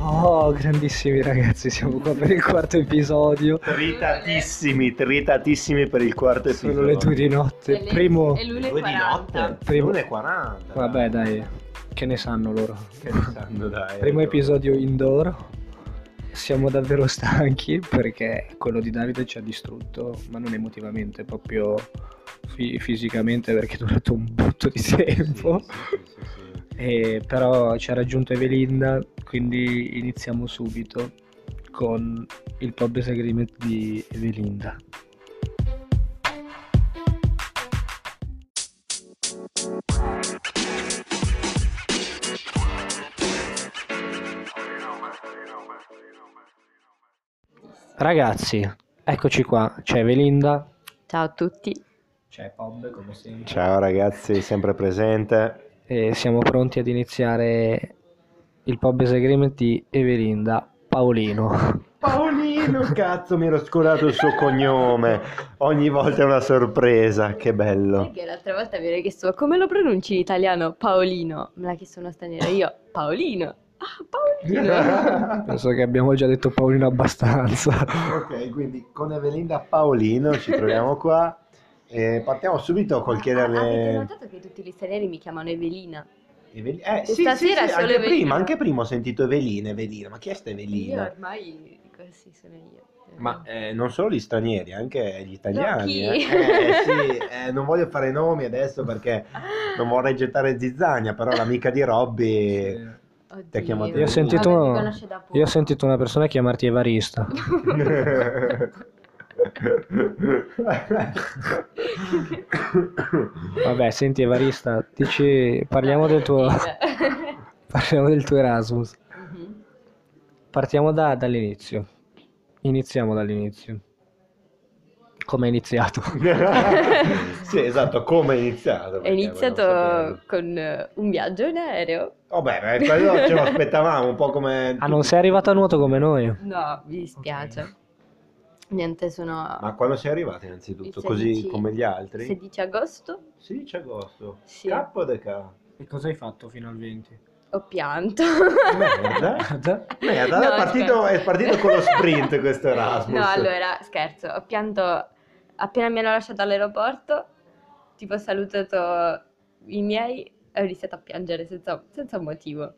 Oh, grandissimi ragazzi, siamo qua per il quarto episodio. Tritatissimi, tritatissimi per il quarto episodio. Sono le due di notte. Le- Primo... e l'una e Due di 40. notte? Primo- 1.40. Vabbè dai, che ne sanno loro. Che ne sanno, dai. Primo ecco. episodio indoor. Siamo davvero stanchi perché quello di Davide ci ha distrutto, ma non emotivamente, proprio fi- fisicamente perché è durato un botto di Sì, tempo. sì, sì, sì, sì. E però ci ha raggiunto Evelinda, quindi iniziamo subito con il Pobes Agreement di Evelinda. Ragazzi, eccoci qua, c'è Evelinda, Ciao a tutti. c'è Pob come sempre. Ciao ragazzi, sempre presente. E siamo pronti ad iniziare il Pobes Agreement di Evelinda Paolino. Paolino, cazzo, mi ero scordato il suo cognome. Ogni volta è una sorpresa, che bello. Perché l'altra volta mi ero chiesto come lo pronunci in italiano? Paolino. Me l'ha chiesto uno straniero. Io, Paolino. Ah, Paolino. Penso che abbiamo già detto Paolino abbastanza. ok, quindi con Evelinda Paolino ci troviamo qua. E partiamo subito col Ah, Avete chiederle. notato che tutti gli stranieri mi chiamano Evelina? Eveli- Eh, sì, Stasera sì, sì, solo anche Evelina. prima, anche prima ho sentito Evelina, Evelina. Ma chi è sta Io Evelina? ormai così sono io. Ma eh, non solo gli stranieri, anche gli italiani. chi? eh. Eh, sì, eh, non voglio fare nomi adesso perché non vorrei gettare zizzania, però l'amica di Robby... Oddio. Ti ha chiamato Io ho sentito, Vabbè, io ho sentito una persona chiamarti Evarista. Vabbè, senti Evarista, dici, parliamo del tuo, parliamo del tuo Erasmus. Mhm. Partiamo da- dall'inizio. Iniziamo dall'inizio. Come è iniziato? sì, esatto, come è iniziato? È iniziato con eh, un viaggio in aereo. Vabbè, ma quello ce lo aspettavamo un po' come... Ah, non sei arrivato a nuoto come noi? No, mi dispiace. Niente, sono Ma quando sei arrivato innanzitutto? Il Così 16 come gli altri? 16 agosto. 16 agosto. Sì. K o de K? E cosa hai fatto fino al 20? Ho pianto. Merda. Merda, No, è, partito, è partito con lo sprint questo Erasmus. No, allora, scherzo, ho pianto appena mi hanno lasciato all'aeroporto, tipo ho salutato i miei e ho iniziato a piangere senza, senza motivo.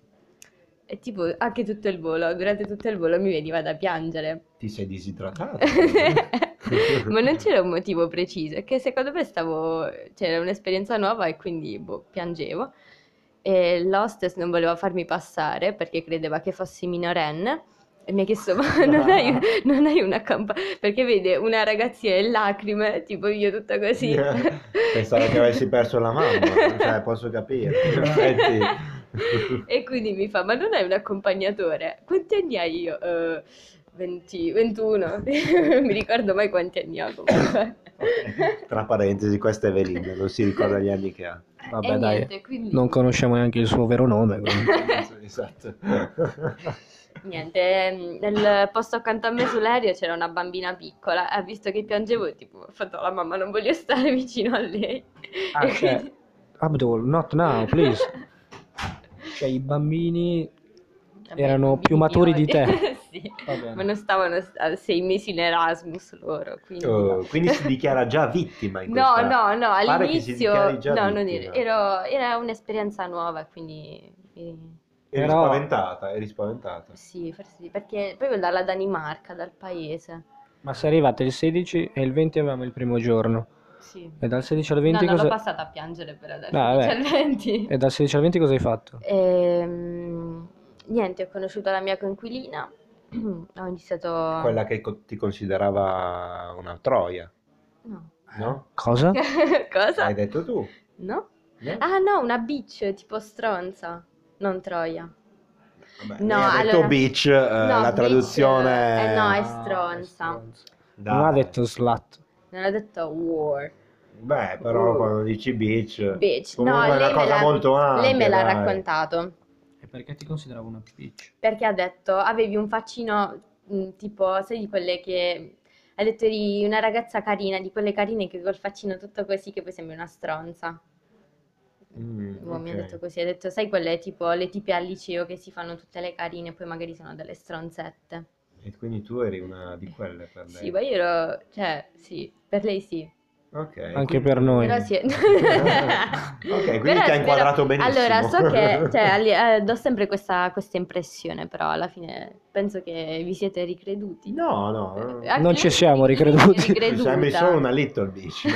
E tipo, anche tutto il volo, durante tutto il volo mi veniva da piangere. Ti sei disidratato? Ma non c'era un motivo preciso, è che secondo me stavo, c'era un'esperienza nuova e quindi boh, piangevo. E l'hostess non voleva farmi passare perché credeva che fossi minorenne e mi ha chiesto: Ma non hai, non hai una campagna? Perché vede una ragazzina in lacrime, tipo io tutta così. Pensavo che avessi perso la mamma, cioè posso capire. E quindi mi fa: Ma non hai un accompagnatore? Quanti anni hai io? "Eh, 20, 21. mi ricordo mai quanti anni ho comunque. Tra parentesi, questa è Evelina, non si ricorda gli anni che ha. Vabbè, e dai. niente, quindi. Non conosciamo neanche il suo vero nome. esatto. Niente, ehm, nel posto accanto a me sull'aereo c'era una bambina piccola e ha visto che piangevo, tipo, ho fatto alla mamma, non voglio stare vicino a lei. Ah, cioè, quindi- Abdul, not now, please. Cioè, i bambini Vabbè, erano bambini più maturi di te. sì, ma non stavano a sei mesi in Erasmus loro, quindi... Oh, quindi si dichiara già vittima in No, questa... no, no, si all'inizio... No, non ero, ero- era un'esperienza nuova, quindi... quindi- Eri Però- spaventata, eri spaventata. Sì, forse sì, perché proprio dalla Danimarca, dal paese. Ma sei arrivate il 16 e il 20 avevamo il primo giorno. Sì. E dal 16 al No, 20 non l'ho cosa... passata a piangere per adesso, No, vabbè. il 20. E dal 16 al 20 cosa hai fatto? Ehm, niente, ho conosciuto la mia coinquilina, ho iniziato... Quella che co- ti considerava una troia, No. no? Cosa? Cosa? Hai detto tu. No? no? Ah no, una bitch, tipo stronza, non troia. Vabbè, no, ha detto allora- bitch, eh, No, la bitch, traduzione... eh, no, è Ah, stronza. Dai. Non ha detto slut. Non ho detto war. Beh, però Uh. quando dici bitch... Bitch. Comunque no, è una lei me cosa l'ha- molto ampia, Lei me l'ha dai. raccontato. E perché ti consideravo una bitch? Perché ha detto, avevi un faccino mh, tipo, sai di quelle che... Ha detto eri una ragazza carina, di quelle carine che col faccino tutto così che poi sembri una stronza. Mm, Boh, mi ha detto così, ha detto, sai quelle tipo le tipe al liceo che si fanno tutte le carine, poi magari sono delle stronzette. E quindi tu eri una di quelle per lei. Sì, ma io ero, cioè, sì, per lei sì. Ok. Anche quindi- per noi. Però sì. Ok, quindi Però ti ha inquadrato benissimo. Allora, so che, cioè, alli- eh, do sempre questa, questa impressione, però alla fine penso che vi siete ricreduti. No, no. Eh, anche Non ci siamo ricreduti. Sembri solo una little bitch.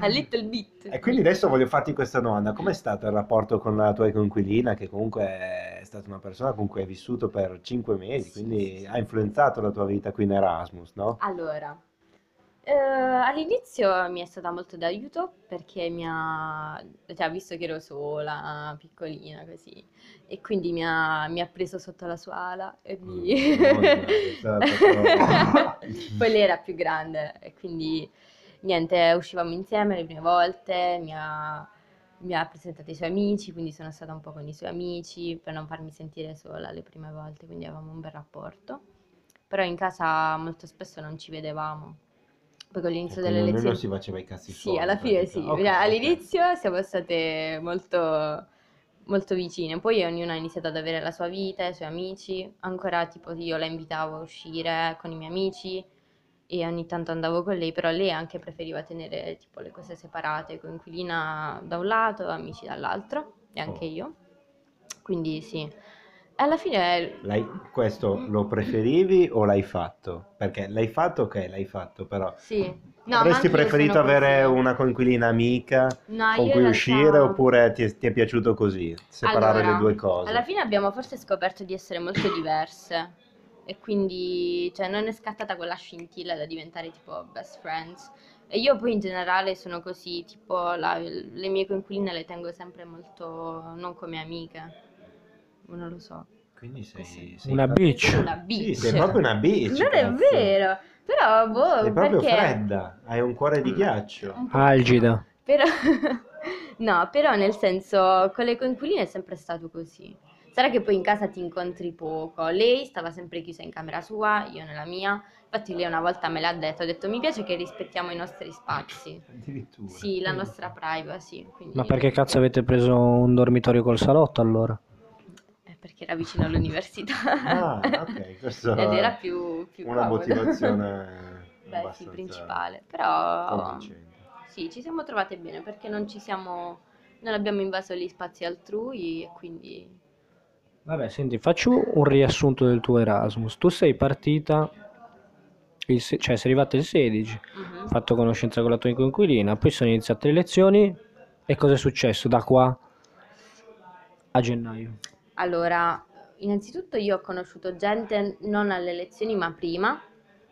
A little bit. E quindi adesso voglio farti questa domanda. Com'è stato il rapporto con la tua coinquilina, che comunque è stata una persona con cui hai vissuto per cinque mesi, quindi sì, ha influenzato la tua vita qui in Erasmus, no? Allora, eh, all'inizio mi è stata molto d'aiuto perché mi ha, cioè, ha visto che ero sola, piccolina così, e quindi mi ha, mi ha preso sotto la sua ala e mi... Madonna, è stato proprio- Poi lei era più grande e quindi niente, uscivamo insieme le prime volte, mi ha, mi ha presentato i suoi amici, quindi sono stata un po' con i suoi amici per non farmi sentire sola le prime volte, quindi avevamo un bel rapporto. Però in casa molto spesso non ci vedevamo. Poi con l'inizio delle lezioni... si faceva i cazzi Sì, suoi, alla in fine sì, Cioè, ok. all'inizio siamo state molto, molto vicine, poi ognuno ha iniziato ad avere la sua vita, i suoi amici, ancora tipo io la invitavo a uscire con i miei amici e ogni tanto andavo con lei, però lei anche preferiva tenere tipo le cose separate, coinquilina da un lato, amici dall'altro e anche Oh. io, quindi sì. Alla fine L'hai- questo lo preferivi o l'hai fatto? Perché l'hai fatto, ok, l'hai fatto, però sì. No, avresti preferito avere così. una coinquilina amica No, con cui realtà- uscire oppure ti è, ti è piaciuto così, separare Allora, le due cose? Alla fine abbiamo forse scoperto di essere molto diverse e quindi cioè, non è scattata quella scintilla da diventare tipo best friends. E io poi in generale sono così, tipo la- le mie coinquiline le tengo sempre molto non come amiche. Non lo so. Quindi sei, sei Una proprio- bitch. Una Sì, bitch. sei proprio una bitch. Non è cazzo. vero, però boh, Sei proprio perché fredda, hai un cuore di ghiaccio. un po' Algida. Però, no, però nel senso, con le coinquiline è sempre stato così. Sarà che poi in casa ti incontri poco. Lei stava sempre chiusa in camera sua, io nella mia. Infatti lei una volta me l'ha detto, ha detto mi piace che rispettiamo i nostri spazi. Addirittura. Sì, la nostra privacy. quindi- Ma perché cazzo avete preso un dormitorio col salotto allora? Eh, Perché era vicino all'università. Ah, ok, questo Ed era più, più una comodo. motivazione Beh, sì, principale. Però sì, ci siamo trovate bene perché non ci siamo... Non abbiamo invaso gli spazi altrui e quindi... Vabbè, senti, faccio un riassunto del tuo Erasmus. Tu sei partita, il se- cioè sei arrivata il 16, Mhm. hai fatto conoscenza con la tua coinquilina, poi sono iniziate le lezioni e cosa è successo da qua a gennaio? Allora, innanzitutto io ho conosciuto gente non alle lezioni ma prima,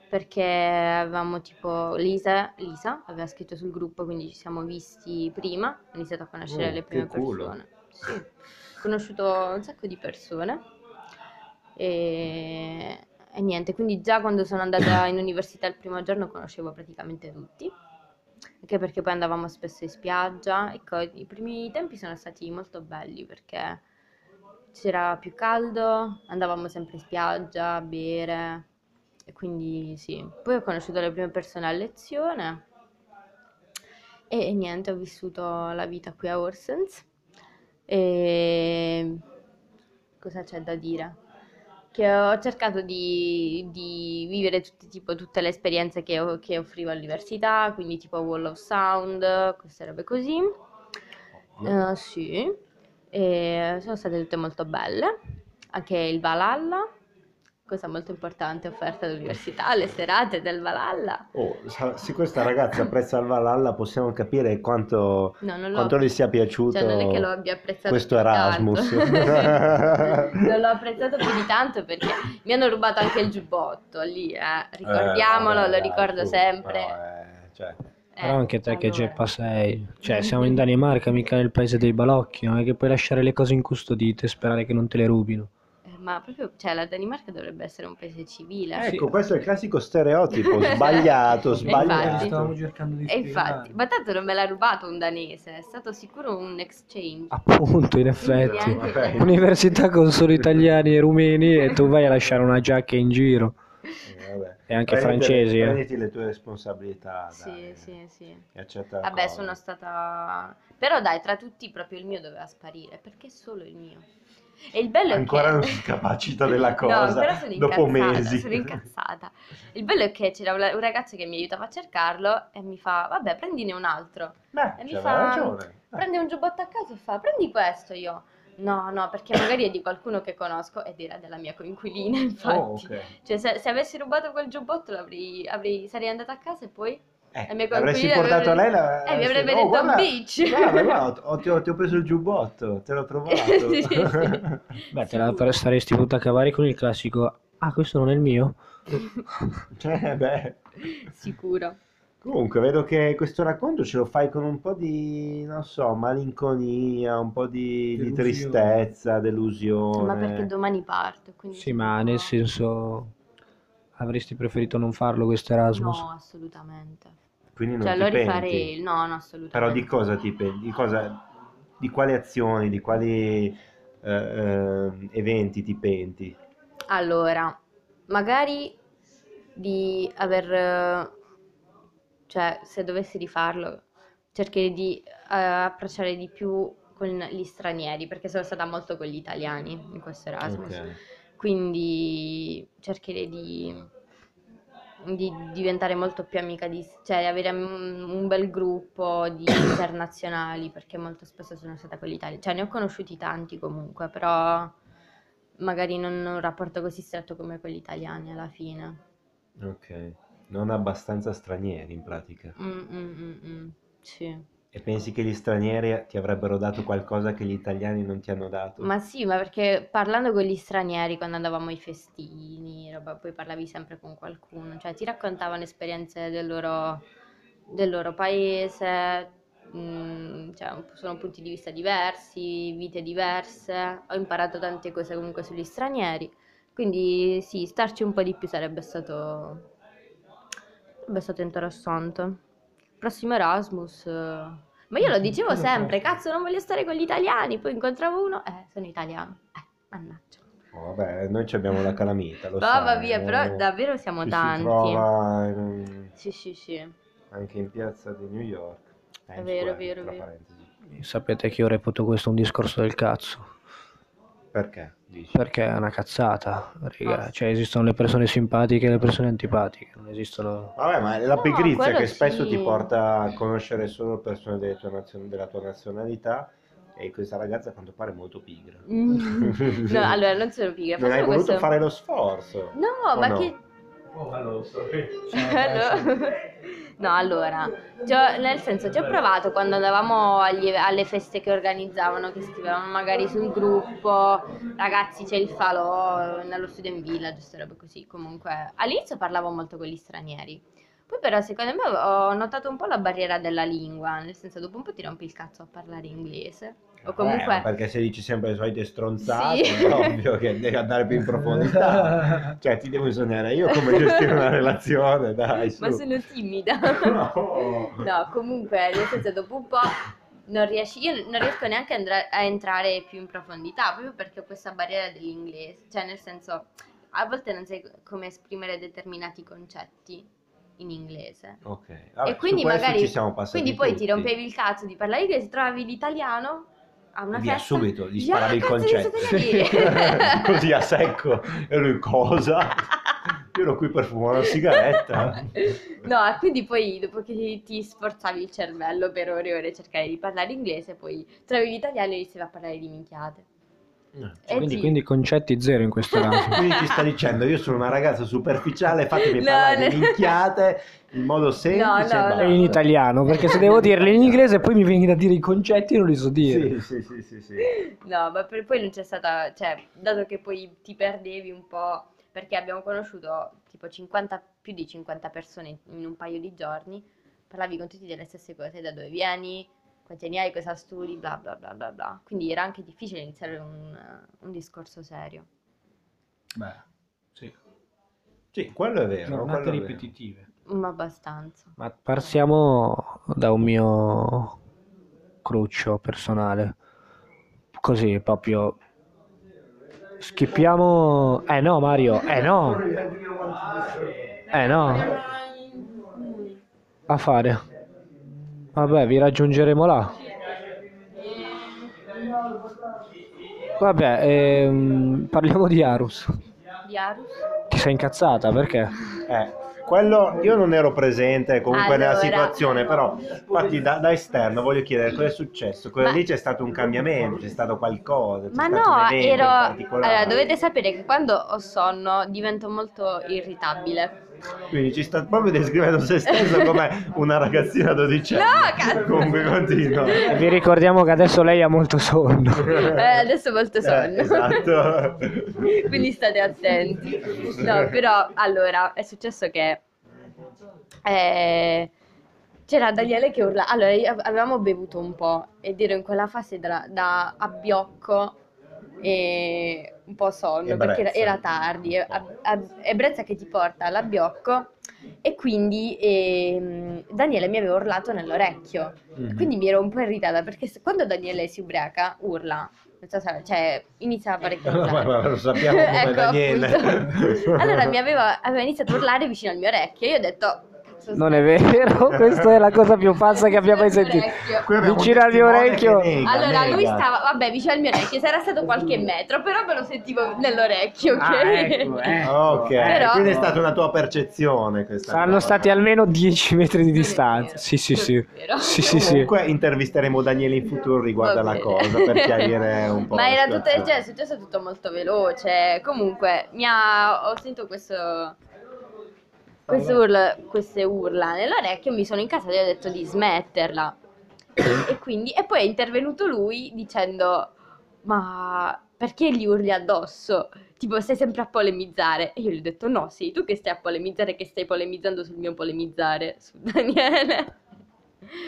perché avevamo tipo Lisa, Lisa aveva scritto sul gruppo, quindi ci siamo visti prima, ho iniziato a conoscere Oh, le prime che culo. persone. Sì, conosciuto un sacco di persone e, e niente, quindi già quando sono andata in università il primo giorno conoscevo praticamente tutti, anche perché poi andavamo spesso in spiaggia. Ecco, i primi tempi sono stati molto belli perché c'era più caldo, andavamo sempre in spiaggia a bere e quindi sì. Poi ho conosciuto le prime persone a lezione e niente, ho vissuto la vita qui a Orsens e cosa c'è da dire? Che ho cercato di, di vivere tutti- tipo, tutte le esperienze che, che offriva l'università, quindi tipo Wall of Sound, queste robe così. Eh, sì, e sono state tutte molto belle. Anche il Valhalla, cosa molto importante offerta dall'università, le serate del Valhalla. Oh, se questa ragazza apprezza il Valhalla possiamo capire quanto, No, quanto le sia piaciuto cioè, non è che lo abbia apprezzato questo. Erasmus. Non l'ho apprezzato più di tanto perché mi hanno rubato anche il giubbotto lì, eh. Ricordiamolo, Eh, vabbè, lo ricordo su, sempre. però, eh, cioè, Eh, Però anche te che allora. geppa sei, cioè siamo in Danimarca, mica nel paese dei balocchi, non è che puoi lasciare le cose incustodite e sperare che non te le rubino. Ma proprio, cioè, la Danimarca dovrebbe essere un paese civile. Ecco, questo è il classico stereotipo, sbagliato, infatti. sbagliato. cercando di E infatti, ma tanto non me l'ha rubato un danese, è stato sicuro un exchange. Appunto, in effetti. neanche- vabbè. Università con solo italiani e rumeni e tu vai a lasciare una giacca in giro. Vabbè. E anche Prenditi- francesi, eh. Prenditi le tue responsabilità, Sì, dai. sì, sì. E la Vabbè, cosa. sono stata... Però dai, tra tutti proprio il mio doveva sparire, perché solo il mio. E il bello Ancora è che... non si capacita della No, cosa, ancora sono dopo mesi. sono incazzata. Il bello è che c'era un ragazzo che mi aiutava a cercarlo e mi fa, vabbè, prendine un altro. Beh, E mi fa, ragione. Prende un giubbotto a caso e fa, prendi questo io. No, no, perché magari è di qualcuno che conosco ed era della mia coinquilina, infatti. Oh, ok. Cioè, se, se avessi rubato quel giubbotto l'avrei, avrei- sarei andata a casa e poi... Eh, La mia l'avresti coinquilina portato avrebbe- lei la... Eh, mi avrebbe oh, detto guarda, bitch. Guarda, guarda, ho- ti, ho, ti ho preso il giubbotto, te l'ho trovato. Sì, sì. Beh, te la Sicuro. staresti tutta a cavare con il classico. Ah, questo non è il mio? Eh, beh. Sicuro. Comunque, vedo che questo racconto ce lo fai con un po' di, non so, malinconia, un po' di, di Delusione. tristezza, delusione. Ma perché domani parto, quindi... Sì, ma nel senso. Avresti preferito non farlo questo Erasmus? No, assolutamente. Quindi non Cioè, ti lo penti. rifarei. No, no, assolutamente. Però di cosa ti penti? Di cosa, di quali azioni, di quali eh, eh, eventi ti penti? Allora, magari di aver, cioè, se dovessi rifarlo, cercherei di eh, approcciare di più con gli stranieri, perché sono stata molto con gli italiani in questo Erasmus. Ok. Quindi cercherei di, di diventare molto più amica di, cioè di avere un, bel gruppo di internazionali, perché molto spesso sono stata con gli italiani. Cioè, ne ho conosciuti tanti comunque, però magari non un rapporto così stretto come con gli italiani alla fine. Ok. Non abbastanza stranieri in pratica. Mm, mm, mm, mm, Sì. E pensi che gli stranieri ti avrebbero dato qualcosa che gli italiani non ti hanno dato? Ma sì, ma perché parlando con gli stranieri quando andavamo ai festini, poi parlavi sempre con qualcuno, cioè ti raccontavano esperienze del loro, del loro paese, mm, cioè sono punti di vista diversi, vite diverse, ho imparato tante cose comunque sugli stranieri, quindi sì, starci un po' di più sarebbe stato, sarebbe stato interessante. Prossimo Erasmus, ma io lo dicevo sempre, cazzo non voglio stare con gli italiani, poi incontravo uno, eh, sono italiano, eh, mannaggia. Oh, vabbè, noi ci abbiamo la calamita, lo Mamma sai, mia, però eh. davvero siamo Ci tanti. Si trova in- Sì, sì, sì. anche in piazza di New York. È Times vero, Square, vero, tra vero. parentesi. Sapete che io reputo questo un discorso del cazzo. Perché? Dici? Perché è una cazzata, raga. Ah. Cioè, esistono le persone simpatiche e le persone antipatiche. Non esistono. Vabbè, ma è la No, pigrizia quello che spesso sì. ti porta a conoscere solo persone delle tue nazio- della tua nazionalità e questa ragazza a quanto pare è molto pigra. Mm. No, allora non sono pigra, non hai voluto questo... fare lo sforzo. No, ma no? che... Oh, hello, sorry. No. No, allora, ho- nel senso ci ho provato quando andavamo agli- alle feste che organizzavano, che scrivevano magari sul gruppo, ragazzi c'è il falò nello student village, queste robe così. Comunque, all'inizio parlavo molto con gli stranieri, poi però secondo me ho notato un po' la barriera della lingua, nel senso dopo un po' ti rompi il cazzo a parlare inglese. O Eh, comunque... ma perché se dici sempre le solite stronzate, Sì. è ovvio che devi andare più in profondità. Cioè, ti devo insegnare io come gestire una relazione, dai, su. Ma sono timida. No. No, comunque, nel senso, dopo un po' non riesci, io non riesco neanche andra- a entrare più in profondità, proprio perché ho questa barriera dell'inglese, cioè nel senso, a volte non sai come esprimere determinati concetti in inglese. Ok, vabbè, e quindi magari, quindi poi ti tutti. rompevi il cazzo di parlare inglese, trovavi l'italiano a una Via, festa. subito, gli Via, sparavi il concetto. Così a secco. E lui cosa? Io ero qui per fumare una sigaretta. No, e quindi poi dopo che ti sforzavi il cervello per ore e ore a cercare di parlare inglese, poi trovi l'italiano e iniziavi a parlare di minchiate. Eh Quindi, sì. quindi concetti zero in questo Erasmus. Quindi ci sta dicendo, io sono una ragazza superficiale, fatemi No, parlare no. minchiate in modo semplice. no, e no. E in italiano, perché se devo dirli in inglese poi mi vieni da dire i concetti non li so dire. Sì, sì, sì, sì, sì. No, ma per- poi non c'è stata, cioè, dato che poi ti perdevi un po', perché abbiamo conosciuto tipo 50, più di 50 persone in un paio di giorni, parlavi con tutti delle stesse cose, da dove vieni, quanti anni hai, cosa studi, bla bla bla bla bla. Quindi era anche difficile iniziare un, un discorso serio. Beh, sì. Sì, quello è vero. Giornate è vero. ripetitive. Ma abbastanza. Ma partiamo da un mio cruccio personale. Così, proprio Schippiamo... Eh no, Mario, eh no. Eh no. A fare. Vabbè, vi raggiungeremo là. Vabbè, ehm, parliamo di Arus. Di Arus? Ti sei incazzata perché? Eh, quello io non ero presente comunque nella Allora. situazione, però infatti da, da esterno voglio chiedere cosa è successo. Quello Ma- lì c'è stato un cambiamento, c'è stato qualcosa, c'è Ma stato no, un evento in ero... Allora, dovete sapere che quando ho sonno divento molto irritabile. Quindi ci sta proprio descrivendo se stesso come una ragazzina dodicenne. No, cazzo! Comunque continua. E vi ricordiamo che adesso lei ha molto sonno. Eh, adesso ho molto sonno. Eh, esatto. Quindi state attenti. No, però allora è successo che eh, c'era Daniele che urla. Allora, io- avevamo bevuto un po' ed ero in quella fase da, da abbiocco e un po' sonno perché era, era tardi. Ebbrezza che ti porta all'abbiocco e quindi ehm, Daniele mi aveva urlato nell'orecchio. Mhm. Quindi mi ero un po' irritata perché se- quando Daniele si ubriaca urla, non so se- cioè inizia a parecchio a ma- urlare. ma lo sappiamo come Ecco, Daniele. Allora mi aveva, aveva iniziato a urlare vicino al mio orecchio e io ho detto... "Cazzo, Non è vero, questa è la cosa più pazza che abbiamo mai sentito. Vicino al mio orecchio. nega, Allora lui nega. stava, vabbè, vicino al mio orecchio, sarà stato qualche metro, però me lo sentivo nell'orecchio, ok? Ah, ecco, eh. Ok, Però- quindi è stata una tua percezione questa Saranno cosa. stati almeno 10 metri di distanza. Sì, sì, sì. Sì, sì, sì. Comunque intervisteremo Daniele in futuro riguardo alla cosa per chiarire un po'. Ma era tutto, cioè, è successo tutto molto veloce. Comunque, mi ha, ho sentito questo, questo urla, queste urla nell'orecchio. Mi sono incazzata e ho detto di smetterla. E quindi, e poi è intervenuto lui dicendo: Ma perché gli urli addosso? Tipo, stai sempre a polemizzare. E io gli ho detto: No, sì, tu che stai a polemizzare, che stai polemizzando sul mio polemizzare, su Daniele.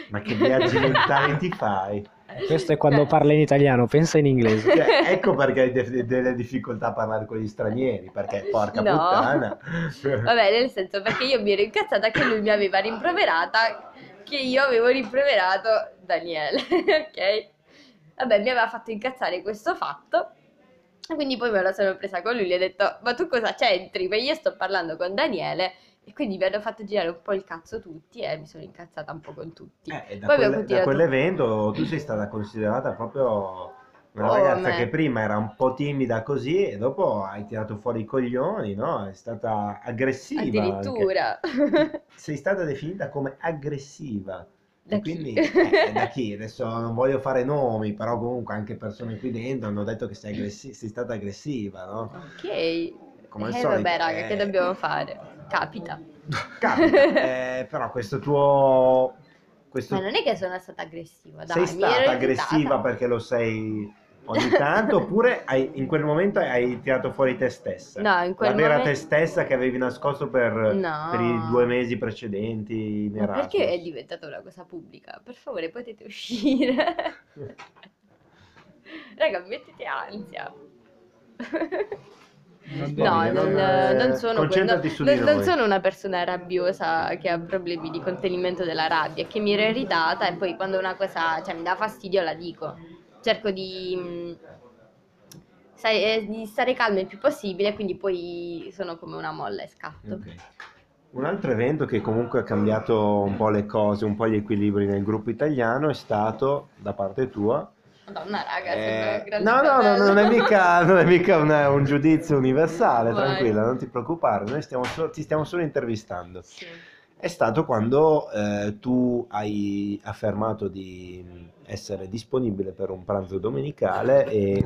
Ma che viaggi mentali ti fai? Questo è quando parla in italiano, pensa in inglese. Cioè, ecco perché hai de- delle difficoltà a parlare con gli stranieri, perché porca No. puttana. Vabbè, nel senso perché io mi ero incazzata che lui mi aveva rimproverata, che io avevo rimproverato Daniele, ok? Vabbè, mi aveva fatto incazzare questo fatto. E quindi poi me la sono presa con lui, gli ho detto, ma tu cosa c'entri? Perché io sto parlando con Daniele e quindi mi hanno fatto girare un po' il cazzo tutti e mi sono incazzata un po' con tutti. Eh, e da, quelle- da continuato- quell'evento tu sei stata considerata proprio una Oh, ragazza me. che prima era un po' timida così e dopo hai tirato fuori i coglioni, no? È stata aggressiva. anche. Addirittura. Sei stata definita come aggressiva. Da E chi? quindi, eh, da chi? Adesso non voglio fare nomi, però comunque anche persone qui dentro hanno detto che sei, aggressi- sei stata aggressiva, no? ok. Come al eh, solito, vabbè, raga, eh. che dobbiamo fare? Capita. Capita, eh, però questo tuo... Questo... Ma non è che sono stata aggressiva, dai, sei stata aggressiva perché lo sei ogni tanto oppure hai- in quel momento hai tirato fuori te stessa? No, in quel La vera momento- te stessa che avevi nascosto per, No. per i due mesi precedenti in Erasmus. perché è diventata una cosa pubblica? Per favore, potete uscire. Raga, mettete ansia. No, bene, non, non- sono, concentrati no- su di non- non sono una persona rabbiosa che ha problemi di contenimento della rabbia, che mi ero irritata e poi quando una cosa cioè, mi dà fastidio la dico. Cerco di, mh, stare, eh, di stare calma il più possibile, quindi poi sono come una molla e scatto. Ok. Un altro evento che comunque ha cambiato un po' le cose, un po' gli equilibri nel gruppo italiano è stato da parte tua. Madonna, raga, eh, no, no, no, non è mica, non è mica una- un giudizio universale, Vai. tranquilla, non ti preoccupare, noi stiamo so- ti stiamo solo intervistando. Sì. È stato quando eh, tu hai affermato di essere disponibile per un pranzo domenicale e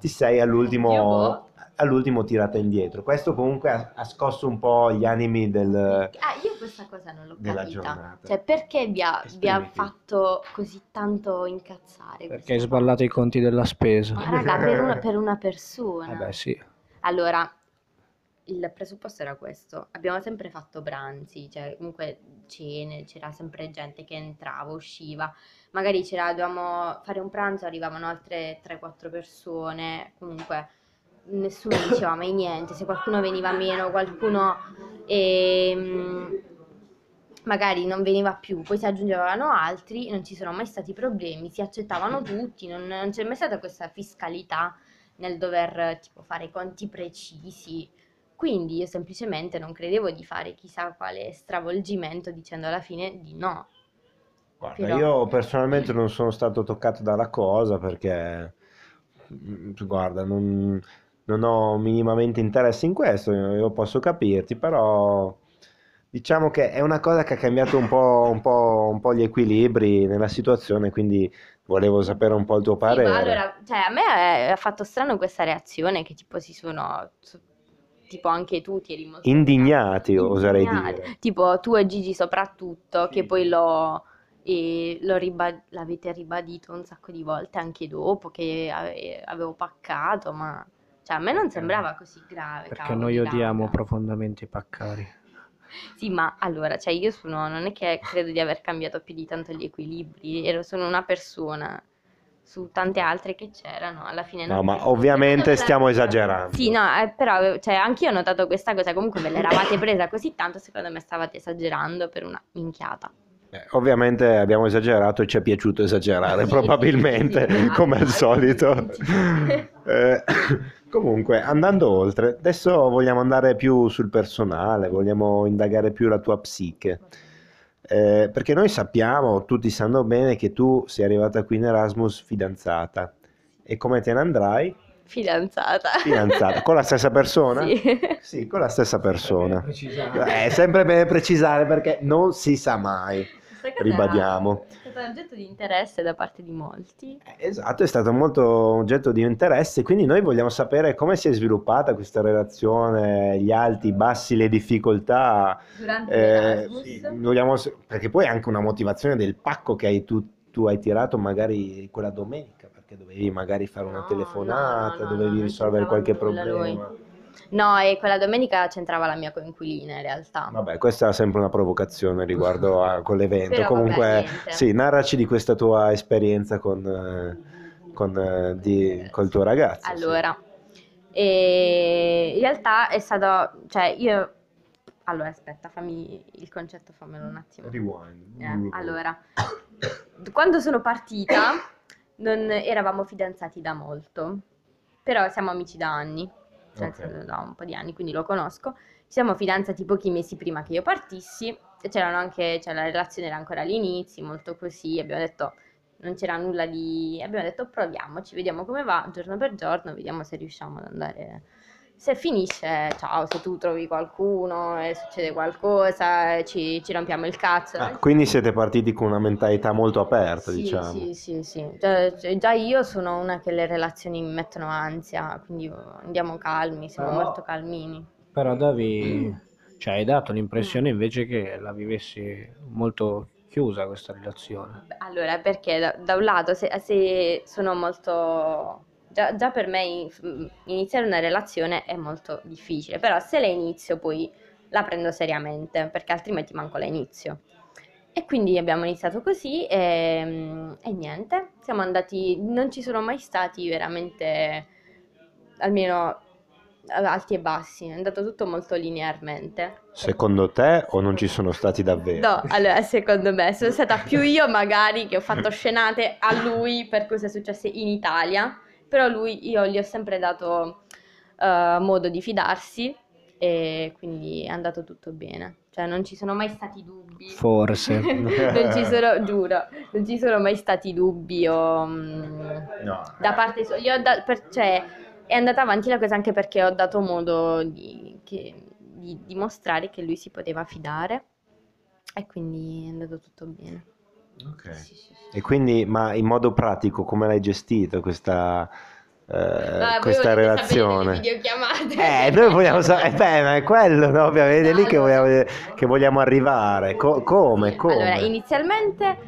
ti sei all'ultimo, boh. All'ultimo tirata indietro. Questo comunque ha, ha scosso un po' gli animi del... Ah, io questa cosa non l'ho Della capita. giornata. Cioè, perché vi ha, vi ha fatto così tanto incazzare? Perché hai sballato i conti della spesa. Ma raga, per una, per una persona. Eh beh, sì. Allora, il presupposto era questo. Abbiamo sempre fatto pranzi, cioè comunque cene, c'era sempre gente che entrava, usciva. Magari c'era, dovevamo fare un pranzo, arrivavano altre 3-4 persone, comunque nessuno diceva mai niente, se qualcuno veniva meno, qualcuno ehm, magari non veniva più, poi si aggiungevano altri, non ci sono mai stati problemi, si accettavano tutti, non, non c'è mai stata questa fiscalità nel dover tipo fare conti precisi. Quindi io semplicemente non credevo di fare chissà quale stravolgimento dicendo alla fine di no. Guarda, Però- io personalmente non sono stato toccato dalla cosa perché, mm, guarda, non, non ho minimamente interesse in questo, io posso capirti, però diciamo che è una cosa che ha cambiato un po', un po', un po' gli equilibri nella situazione, quindi volevo sapere un po' il tuo Sì, ma parere. allora, cioè, a me ha fatto strano questa reazione che tipo si sono, so- tipo anche tu ti eri molto Indignati, oserei indignati. dire. Tipo tu e Gigi soprattutto, che Sì. poi lo, e lo riba- l'avete ribadito un sacco di volte anche dopo che ave- avevo paccato, ma cioè, a me non sembrava così grave, Perché cavolo noi di odiamo raga. profondamente i paccari. Sì, ma allora, cioè io sono, non è che credo di aver cambiato più di tanto gli equilibri, ero, sono una persona su tante altre che c'erano, alla fine No, non ma ovviamente stiamo la- esagerando. Sì, no, eh, però avevo- cioè, anch'io ho notato questa cosa, comunque ve l'eravate presa così tanto, secondo me stavate esagerando per una minchiata. Eh, ovviamente abbiamo esagerato e ci è piaciuto esagerare, Sì, probabilmente, sì, sì, come al sì. solito. Sì. Eh, comunque, andando oltre, adesso vogliamo andare più sul personale, vogliamo indagare più la tua psiche. Eh, perché noi sappiamo, tutti sanno bene che tu sei arrivata qui in Erasmus fidanzata. E come te ne andrai? Fidanzata. Fidanzata. Con la stessa persona? Sì. Sì, con la stessa persona. Precisare. Eh, È sempre bene precisare perché non si sa mai. Ribadiamo. È stato oggetto di interesse da parte di molti. Eh, Esatto, è stato molto oggetto di interesse, quindi noi vogliamo sapere come si è sviluppata questa relazione, gli alti, i bassi, le difficoltà, Durante eh, sì, vogliamo perché poi è anche una motivazione del pacco che hai tu, tu hai tirato magari quella domenica, perché dovevi magari fare una No, telefonata, no, no, dovevi risolvere qualche nulla lui. No, e quella domenica c'entrava la mia coinquilina in realtà. Vabbè, questa è sempre una provocazione riguardo a quell'evento. Però vabbè, Comunque, niente. sì, narraci di questa tua esperienza con, eh, con, eh, di- col tuo ragazzo. sì. Allora, e in realtà è stato, cioè io, allora aspetta, fammi il concetto, fammelo un attimo. Rewind. Eh, allora, quando sono partita non eravamo fidanzati da molto, però siamo amici da anni, cioè Ok. nel senso, da un po' di anni, quindi lo conosco. Ci siamo fidanzati pochi mesi prima che io partissi e c'erano anche, cioè la relazione era ancora agli inizi, molto così, abbiamo detto non c'era nulla di... abbiamo detto proviamoci, vediamo come va, giorno per giorno, vediamo se riusciamo ad andare... Se finisce, ciao, se tu trovi qualcuno e succede qualcosa, e ci, ci rompiamo il cazzo. Ah, quindi siete partiti con una mentalità molto aperta, Sì, diciamo. sì, sì, sì. Già, cioè, già io sono una che le relazioni mi mettono ansia, quindi andiamo calmi, siamo Però- molto calmini. Però davi, cioè hai dato l'impressione invece che la vivessi molto chiusa questa relazione. Allora, perché da, da un lato, se, se sono molto... Già, già per me in- iniziare una relazione è molto difficile, però se la inizio poi la prendo seriamente, perché altrimenti manco la inizio. E quindi abbiamo iniziato così e, e niente, siamo andati, non ci sono mai stati veramente, almeno alti e bassi, è andato tutto molto linearmente. Secondo te o non ci sono stati davvero? No, allora secondo me sono stata più io magari che ho fatto scenate a lui per cose successe in Italia, però lui io gli ho sempre dato eh, modo di fidarsi e quindi è andato tutto bene. Cioè non ci sono mai stati dubbi. Forse. non ci sono, giuro, non ci sono mai stati dubbi o, mm, No. da parte sua. Cioè, è andata avanti la cosa anche perché ho dato modo di, che- di dimostrare che lui si poteva fidare e quindi è andato tutto bene. Ok. Sì, sì, sì. E quindi, ma in modo pratico, come l'hai gestito questa, eh, Ah, questa relazione? Eh, noi vogliamo sapere, eh, beh, ma è quello, no? Ovviamente è lì che Allora. vogliamo, che vogliamo arrivare. Co- come, come? Allora, inizialmente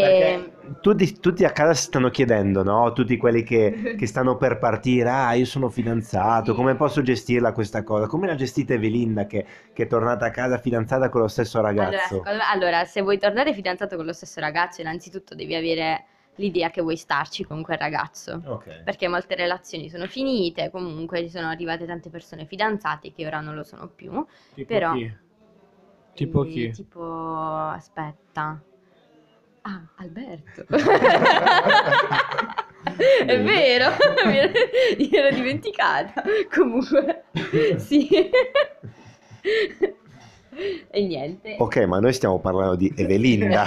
Perché eh, tutti, tutti a casa si stanno chiedendo, no? Tutti quelli che, che stanno per partire, ah, io sono fidanzato, Sì. come posso gestirla questa cosa? Come la gestite Evelinda che, che è tornata a casa fidanzata con lo stesso allora, ragazzo? me- allora, se vuoi tornare fidanzato con lo stesso ragazzo, innanzitutto devi avere l'idea che vuoi starci con quel ragazzo. Ok. Perché molte relazioni sono finite, comunque ci sono arrivate tante persone fidanzate che ora non lo sono più. Tipo Però- chi? Tipo chi? Tipo, aspetta. Ah, Alberto. È vero, mi ero, dimenticata. Comunque, sì. E niente. Ok, ma noi stiamo parlando di Evelinda.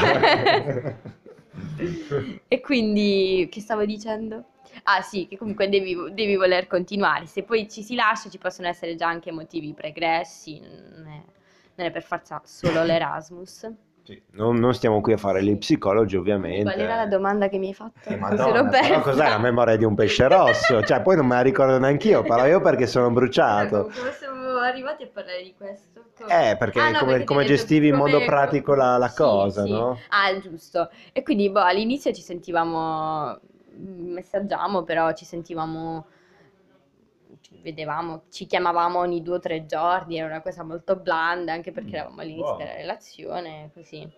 E quindi, che stavo dicendo? Ah sì, che comunque devi, devi voler continuare. Se poi ci si lascia, ci possono essere già anche motivi pregressi, non è, non è per forza solo l'Erasmus. Sì, non, non stiamo qui a fare gli psicologi, ovviamente. Qual era la domanda che mi hai fatto? Eh, Madonna, però cos'è la memoria di un pesce rosso? Cioè, poi non me la ricordo neanche io, però io perché sono bruciato. Come siamo arrivati a parlare di questo? Eh, perché Ah, no, come, perché come gestivi in modo come- pratico la, la Sì, cosa, sì. no? Ah, giusto. E quindi boh, all'inizio ci sentivamo, mm, messaggiamo, però ci sentivamo, vedevamo, ci chiamavamo ogni due o tre giorni, era una cosa molto blanda, anche perché Mm, eravamo all'inizio buono. della relazione, così.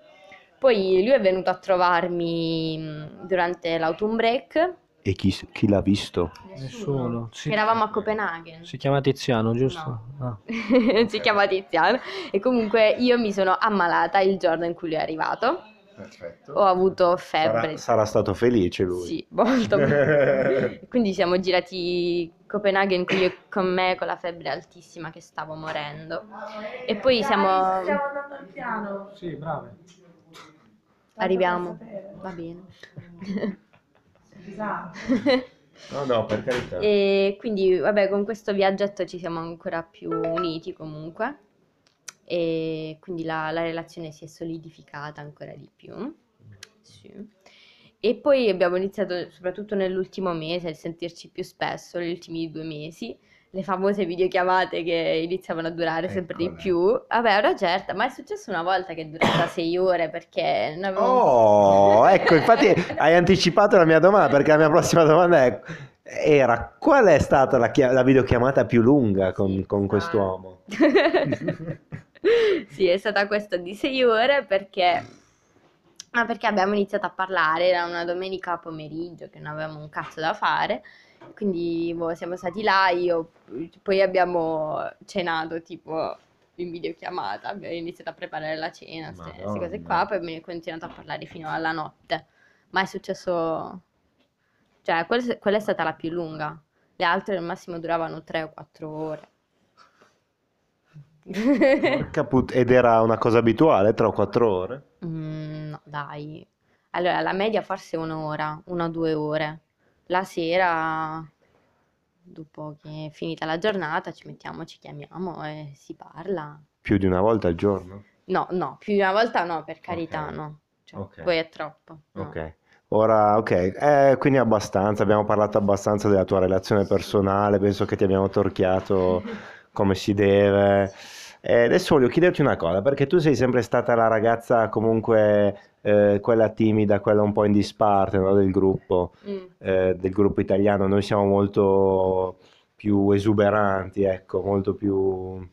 Poi lui è venuto a trovarmi mm, durante l'autumn break. E chi, chi l'ha visto? Nessuno. Sì. Eravamo a Copenaghen. Si chiama Tiziano, giusto? No. Ah. si chiama Tiziano. E comunque io mi sono ammalata il giorno in cui lui è arrivato. Perfetto. Ho avuto febbre. Sarà, sarà stato felice lui. Sì, molto. Quindi siamo girati Copenaghen con, io, con me con la febbre altissima che stavo morendo. E poi siamo... Stiamo andando al piano. Sì, brave. Arriviamo. Va bene. Esatto. No, no, per carità. E quindi, vabbè, con questo viaggetto ci siamo ancora più uniti comunque. E quindi la, la relazione si è solidificata ancora di più. Sì. E poi abbiamo iniziato, soprattutto nell'ultimo mese, a sentirci più spesso, negli ultimi due mesi, le famose videochiamate che iniziavano a durare sempre di più. Vabbè, ora certa, ma è successo una volta che è durata sei ore perché non avevo... Oh, ecco, infatti hai anticipato la mia domanda perché la mia prossima domanda è- era qual è stata la, la videochiamata più lunga con, con quest'uomo? Sì, è stata questa di sei ore perché, ma perché abbiamo iniziato a parlare, era una domenica pomeriggio che non avevamo un cazzo da fare, quindi boh, siamo stati là, io, poi abbiamo cenato tipo in videochiamata, abbiamo iniziato a preparare la cena, queste cose qua, poi abbiamo continuato a parlare fino alla notte, ma è successo, cioè quella, quella è stata la più lunga, le altre al massimo duravano tre o quattro ore. Put- Ed era una cosa abituale, 3 o 4 ore? Mm, no, dai. Allora, la media forse un'ora, una o due ore. La sera, dopo che è finita la giornata, ci mettiamo, ci chiamiamo e si parla. Più di una volta al giorno? No, no, più di una volta no, per carità, Ok. no. Cioè, Ok. poi è troppo. no. Ok. Ora, ok, eh, quindi abbastanza, abbiamo parlato abbastanza della tua relazione personale, penso che ti abbiamo torchiato come si deve. E adesso voglio chiederti una cosa, perché tu sei sempre stata la ragazza comunque eh, quella timida, quella un po' in disparte, no, del gruppo, Mm. eh, del gruppo italiano. Noi siamo molto più esuberanti, ecco, molto più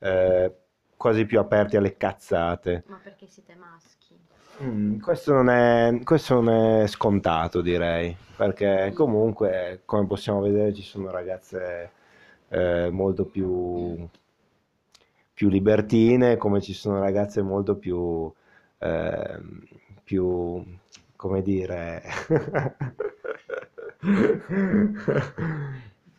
eh, quasi più aperti alle cazzate. Ma perché siete maschi? Mm, questo non è, questo non è scontato, direi, perché comunque, come possiamo vedere, ci sono ragazze eh, molto più, più libertine, come ci sono ragazze molto più, ehm, più, come dire,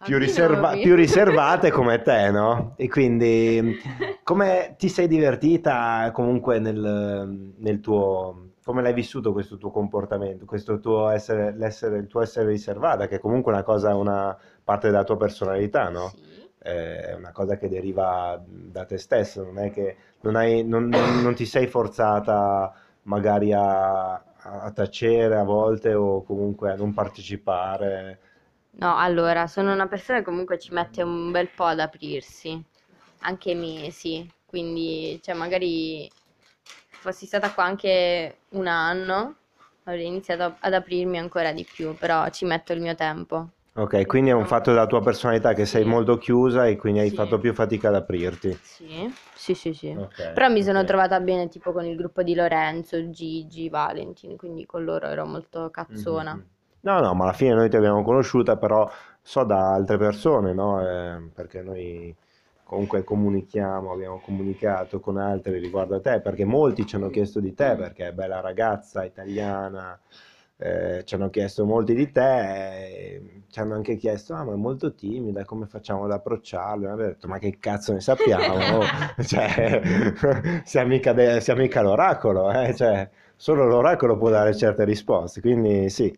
più, riserva- più riservate come te, no? E quindi, come ti sei divertita comunque nel, nel tuo... Come l'hai vissuto questo tuo comportamento, questo tuo essere, l'essere- il tuo essere riservata, che è comunque una cosa, una parte della tua personalità, no? Sì. È una cosa che deriva da te stesso, non è che non hai, non, non- non ti sei forzata magari a, a tacere a volte o comunque a non partecipare. No, allora, sono una persona che comunque ci mette un bel po' ad aprirsi, anche mesi, quindi, cioè, magari fossi stata qua anche un anno, avrei iniziato ad aprirmi ancora di più, però ci metto il mio tempo. Ok, quindi è un fatto della tua personalità che sei Sì. molto chiusa e quindi hai Sì. fatto più fatica ad aprirti. Sì, sì, sì, sì. Ok, Però mi sono ok. trovata bene tipo con il gruppo di Lorenzo, Gigi, Valentin, quindi con loro ero molto cazzona. Mhm. No, no, ma alla fine noi ti abbiamo conosciuta, però so da altre persone, no? Eh, perché noi comunque comunichiamo, abbiamo comunicato con altri riguardo a te, perché molti ci hanno chiesto di te, perché è bella ragazza, italiana, eh, ci hanno chiesto molti di te, ci hanno anche chiesto, ah ma è molto timida, come facciamo ad approcciarlo? E abbiamo detto, ma che cazzo ne sappiamo? cioè, siamo mica, de- siamo mica l'oracolo, eh? Cioè, solo l'oracolo può dare certe risposte, quindi sì.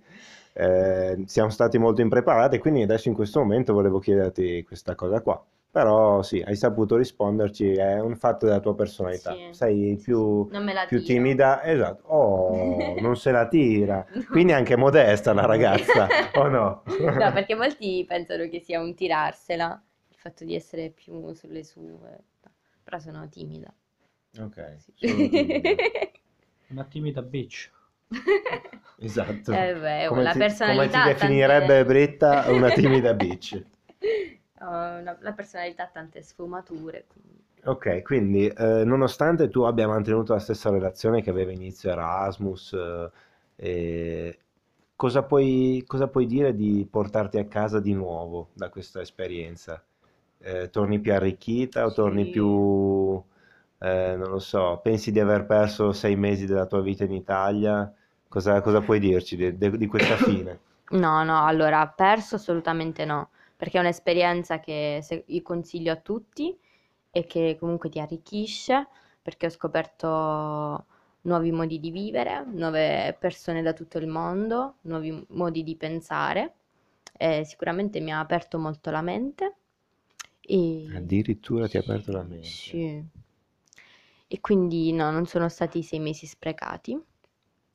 Eh, siamo stati molto impreparati, quindi adesso in questo momento volevo chiederti questa cosa qua. Però sì, hai saputo risponderci, è un fatto della tua personalità. Sì. Sei più, Non me la più timida, esatto. Oh, non se la tira. Quindi è anche modesta la ragazza, o no? No, perché molti pensano che sia un tirarsela, il fatto di essere più sulle sue. Però sono timida. Ok, Sì. sono timida. Una timida bitch. Esatto. Eh beh, Come la ti, personalità come ti ha tante- definirebbe Britta una timida bitch. Ho una- la personalità ha tante sfumature, quindi. Ok, quindi eh, nonostante tu abbia mantenuto la stessa relazione che aveva inizio Erasmus, eh, eh, cosa puoi, cosa puoi dire di portarti a casa di nuovo da questa esperienza? Eh, torni più arricchita o torni Sì. più, eh, non lo so, pensi di aver perso sei mesi della tua vita in Italia? Cosa, cosa puoi dirci di, di- di questa fine? No, no, allora, perso assolutamente no, perché è un'esperienza che se- io consiglio a tutti e che comunque ti arricchisce, perché ho scoperto nuovi modi di vivere, nuove persone da tutto il mondo, nuovi modi di pensare, e sicuramente mi ha aperto molto la mente e Addirittura ti ha aperto la mente. sì. E quindi no, non sono stati sei mesi sprecati.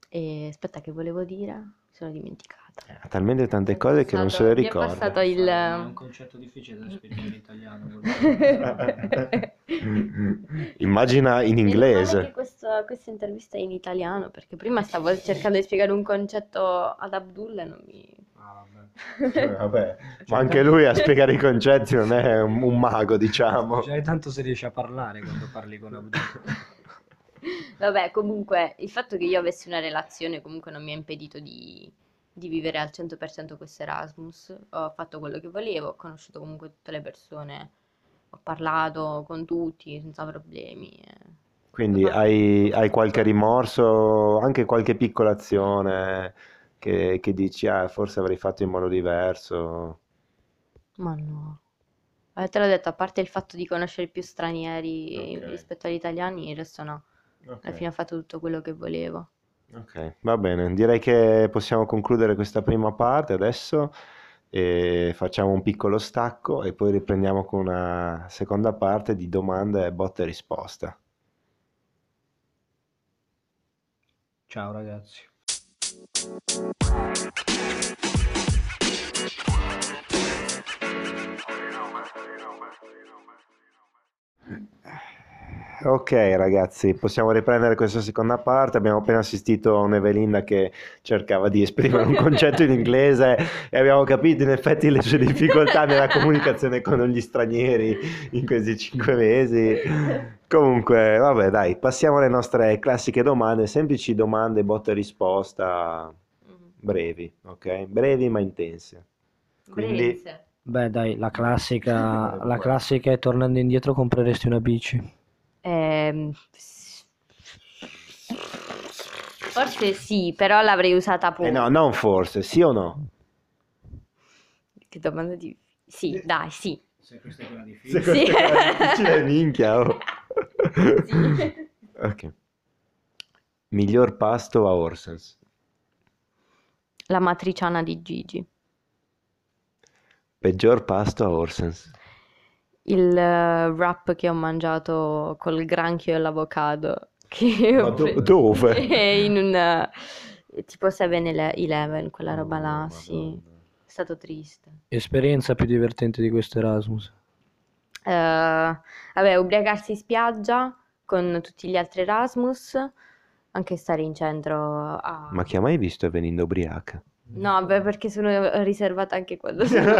E aspetta, che volevo dire? Mi sono dimenticata. Ha talmente tante cose che non se le Mi è passato il... È un concetto difficile da spiegare in italiano. Immagina in inglese. questo- questa intervista è in italiano, perché prima stavo cercando di spiegare un concetto ad Abdul e non mi... Ah, vabbè. Eh, Vabbè, ma anche lui a spiegare i concetti non è un, un mago, diciamo. Già tanto si riesce a parlare quando parli con Abdul. Vabbè, comunque, il fatto che io avessi una relazione comunque non mi ha impedito di, di vivere al 100% questo Erasmus. Ho fatto quello che volevo, ho conosciuto comunque tutte le persone, ho parlato con tutti senza problemi. eh. Quindi hai, hai qualche rimorso, anche qualche piccola azione che, che dici, ah, forse avrei fatto in modo diverso. Ma no. Eh, te l'ho detto, a parte il fatto di conoscere più stranieri Ok. rispetto agli italiani, il resto no. Alla fine ho fatto tutto quello che volevo. Ok, va bene, direi che possiamo concludere questa prima parte adesso e facciamo un piccolo stacco e poi riprendiamo con una seconda parte di domande, botte e risposta. Ciao ragazzi. Ok ragazzi, possiamo riprendere questa seconda parte. Abbiamo appena assistito a un'Evelinda che cercava di esprimere un concetto in inglese e abbiamo capito in effetti le sue difficoltà nella comunicazione con gli stranieri in questi cinque mesi. Comunque, vabbè, dai, passiamo alle nostre classiche domande, semplici domande, botta e risposta, Mhm. brevi, ok? Brevi ma intense. Quindi-. Beh, dai, la classica, la classica è tornando indietro compreresti una bici. Ehm, forse sì, però l'avrei usata poco. Eh no, non forse, sì o no? Che domanda di... Sì, dai, sì. Se questa è quella Se difficile. questa Sì. è una difficile minchia, oh. Sì. Ok. Miglior pasto a Orsens. La matriciana di Gigi. Peggior pasto a Orsens. Il eh, wrap che ho mangiato col granchio e l'avocado. Che Ma do- dove? In un... eh, tipo 7-Eleven, quella roba là, Oh, sì. Madonna. È stato triste. Esperienza più divertente di questo Erasmus. Eh, vabbè, ubriacarsi in spiaggia con tutti gli altri Erasmus, anche stare in centro a... Ma chi ha mai visto Evelinda ubriaca? No, beh, perché sono riservata anche quando sono...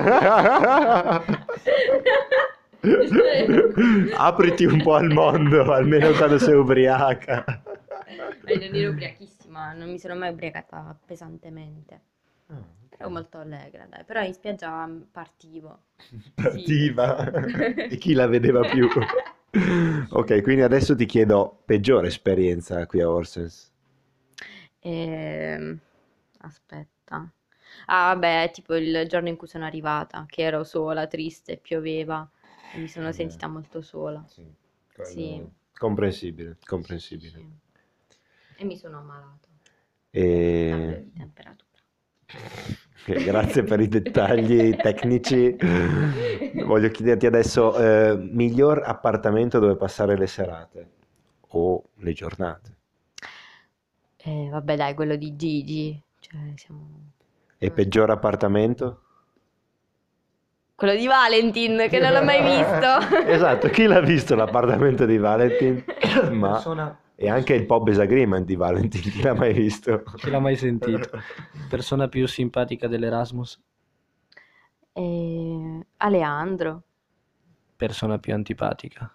Apriti un po' al mondo, almeno quando sei ubriaca. Eh, non ero ubriachissima, non mi sono mai ubriacata pesantemente. Ero molto allegra, dai, però in spiaggia mm, partivo. Partiva e chi la vedeva più. Ok, quindi adesso ti chiedo peggiore esperienza qui a Orsens. Ehm, Aspetta. Ah, vabbè, tipo il giorno in cui sono arrivata, che ero sola, triste, pioveva, e mi sono Eh. sentita molto sola. Sì, Sì. Comprensibile, comprensibile. Sì. E mi sono ammalato. E... Temperatura. Ok, Grazie per i dettagli tecnici. Voglio chiederti adesso, eh, miglior appartamento dove passare le serate o le giornate? Eh, vabbè, dai, quello di Gigi. Cioè, siamo... E peggior appartamento? Quello di Valentin, che non l'ho mai visto. esatto, chi l'ha visto l'appartamento di Valentin? Ma... Persona... E anche il pub agreement di Valentin, chi l'ha mai visto? Chi l'ha mai sentito? Persona più simpatica dell'Erasmus? Eh, Aleandro. Persona più antipatica?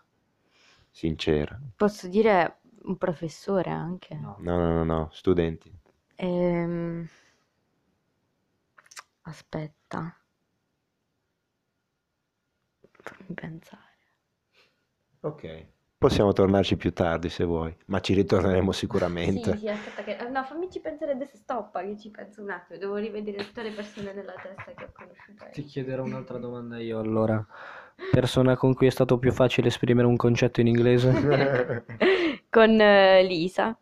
Sincera. Posso dire un professore anche. No. No, no, no, no, studenti. Ehm, Aspetta. Fammi pensare. Ok. Possiamo tornarci più tardi se vuoi, ma ci ritorneremo Sì, sicuramente. sì, aspetta che... No, fammici pensare adesso, stoppa che ci penso un attimo. Devo rivedere tutte le persone nella testa che ho conosciuto. Ti chiederò un'altra domanda io allora. Persona con cui è stato più facile esprimere un concetto in inglese? Con eh, Lisa.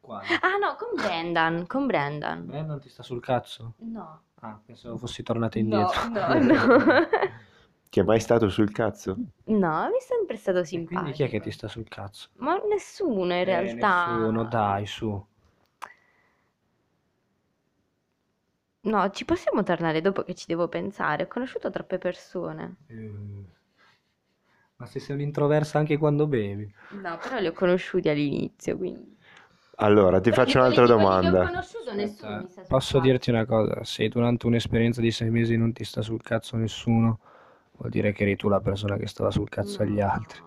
Quale? Ah no, con Brendan, con Brendan. Brandon ti sta sul cazzo? No, Ah, pensavo fossi tornata no, indietro. no, no. Chi è mai stato sul cazzo? No, mi è sempre stato E simpatico. Quindi chi è che ti sta sul cazzo? Ma nessuno in Eh, realtà. nessuno, dai, su. No, ci possiamo tornare dopo che ci devo pensare. Ho conosciuto troppe persone. Eh, Ma se sei un'introversa anche quando bevi? No, però li ho conosciuti all'inizio, quindi. Allora, ti Però faccio un'altra quelli- quelli che ho domanda. conosciuto nessuno mi sta sul Posso cazzo. dirti una cosa? Se durante un'esperienza di sei mesi non ti sta sul cazzo nessuno, vuol dire che eri tu la persona che stava sul cazzo agli altri.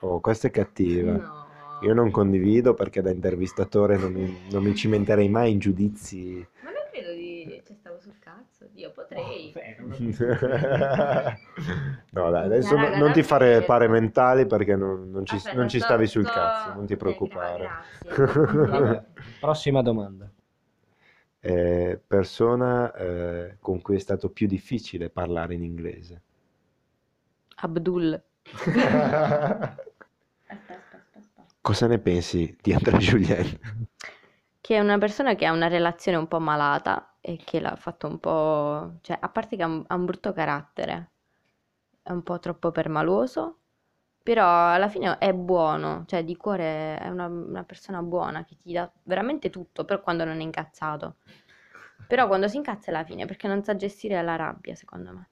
Oh, questa è cattiva. No. Io non condivido perché da intervistatore non mi, non mi cimenterei mai in giudizi. Ma non credo di... Cioè, stavo sul cazzo. Io potrei. No, dai, adesso Raga, no- non ti fare pare mentali perché non, non ci, Aspetta, non ci sto- stavi sul sto- cazzo, non ti preoccupare. Vabbè, prossima domanda. Eh, persona eh, con cui è stato più difficile parlare in inglese. Abdul. Aspetta, aspetta, aspetta. Cosa ne pensi di Andrea Julien? Che è una persona che ha una relazione un po' malata e che l'ha fatto un po'... Cioè, a parte che ha un, ha un brutto carattere, è un po' troppo permaloso, però alla fine è buono, cioè di cuore è una, una persona buona che ti dà veramente tutto, però quando non è incazzato. Però quando si incazza è la fine, perché non sa gestire la rabbia, secondo me.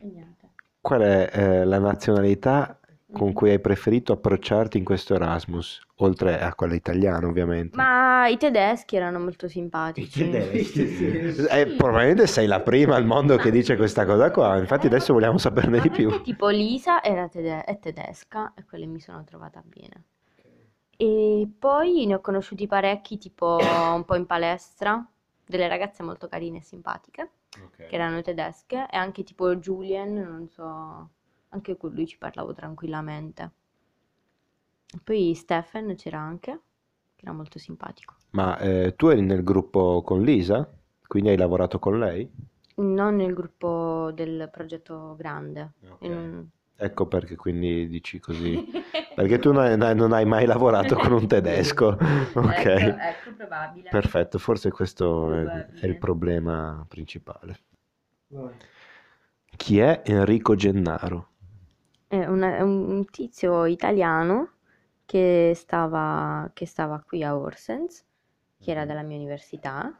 E niente. Qual è eh, la nazionalità con cui hai preferito approcciarti in questo Erasmus? Oltre a quella italiana, ovviamente. Ma i tedeschi erano molto simpatici. Eh, probabilmente sei la prima al mondo che dice questa cosa qua. Infatti, adesso vogliamo saperne di più. tipo Lisa era tede- è tedesca e quelle mi sono trovata bene. E poi ne ho conosciuti parecchi, tipo un po' in palestra, delle ragazze molto carine e simpatiche, che erano tedesche, e anche tipo Julien, non so, anche con lui ci parlavo tranquillamente. Poi Stefan c'era anche, che era molto simpatico. Ma eh, tu eri nel gruppo con Lisa? Quindi hai lavorato con lei? Non nel gruppo del progetto grande. in un- Ecco perché quindi dici così. Perché tu non hai, non hai mai lavorato con un tedesco. Ok. Ecco, ecco, probabile. Perfetto, forse questo è, è il problema principale. Chi è Enrico Gennaro? È una- è un, un tizio italiano che stava, che stava qui a Horsens, che era della mia università,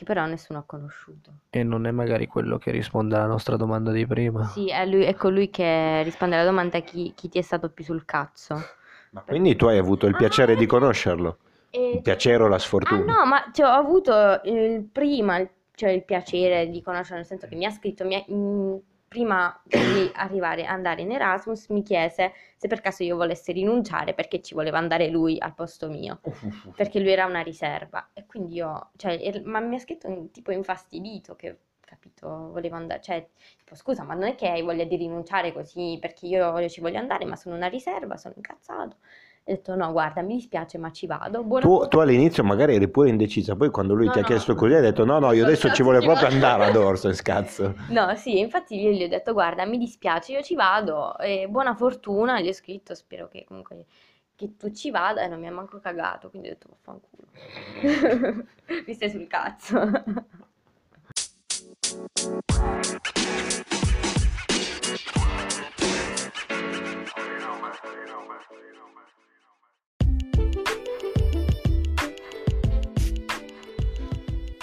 che però nessuno ha conosciuto. E non è magari quello che risponde alla nostra domanda di prima? Sì, è, lui, è colui che risponde alla domanda chi, chi ti è stato più sul cazzo. Ma quindi tu hai avuto il piacere di conoscerlo? E- Il piacere o la Ah sfortuna? no, ma cioè, ho avuto il prima, il- cioè il piacere di conoscerlo, nel senso che mi ha scritto, mi ha- mm, prima di arrivare, andare in Erasmus, mi chiese se per caso io volessi rinunciare perché ci voleva andare lui al posto mio, perché lui era una riserva. E quindi io, cioè, er- ma mi ha scritto in- tipo infastidito che, capito, volevo andare, cioè, tipo, scusa, ma non è che hai voglia di rinunciare così perché io, io ci voglio andare, ma sono una riserva, sono incazzato. Ho detto no, guarda, mi dispiace, ma ci vado. Buona Tu, tu all'inizio magari eri pure indecisa, poi quando lui No, ti ha no. chiesto così hai detto no, no, io adesso ci ci proprio andare ad Orso, scazzo. No, sì, infatti io gli ho detto guarda, mi dispiace, io ci vado, e buona fortuna, gli ho scritto, spero che comunque che tu ci vada e non mi ha manco cagato, quindi ho detto vaffanculo. Mi stai sul cazzo.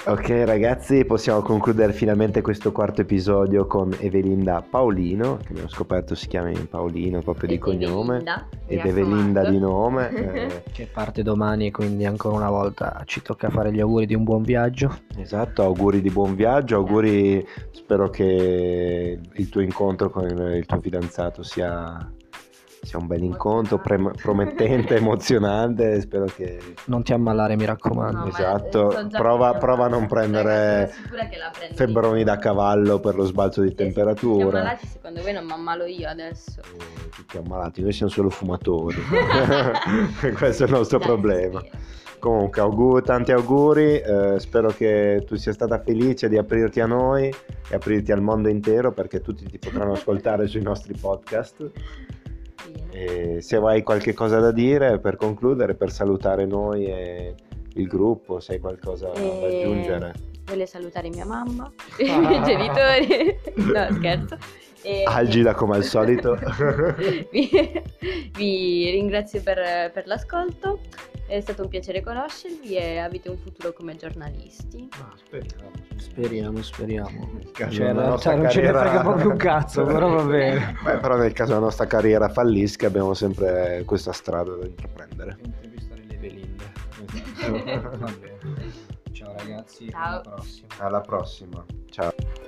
Ok ragazzi, possiamo concludere finalmente questo quarto episodio con Evelinda Paolino, che abbiamo scoperto si chiama Paolino proprio di cognome, ed Evelinda di nome. eh, Che parte domani, quindi ancora una volta ci tocca fare gli auguri di un buon viaggio. Esatto, auguri di buon viaggio, auguri, spero che il tuo incontro con il tuo fidanzato sia, sia un bel incontro, pre- promettente, emozionante, spero che... Non ti ammalare, mi No, raccomando. ma Esatto, prova- prova a non prendere febbroni da cavallo per lo sbalzo di siete temperatura. ammalati, secondo voi non mi ammalo io adesso. Eh, Tutti ammalati, noi siamo solo fumatori, questo è il nostro Dai, problema. spero. Comunque, auguri, tanti auguri, eh, spero che tu sia stata felice di aprirti a noi e aprirti al mondo intero perché tutti ti potranno ascoltare sui nostri podcast. E se hai qualche cosa da dire per concludere, per salutare noi e il gruppo, se hai qualcosa da E- aggiungere. Voglio salutare mia mamma, i miei genitori. No, scherzo. E- Agila come al solito. vi, vi ringrazio per, per l'ascolto, è stato un piacere conoscervi e avete un futuro come giornalisti. Speriamo, speriamo. Caso Cioè, la nostra non ce ne frega proprio un cazzo, però va bene. Beh, però nel caso la nostra carriera fallisca abbiamo sempre questa strada da intraprendere. Intervistare le Belinda. Va bene. Ciao ragazzi, Ciao. alla prossima. Alla prossima. Ciao.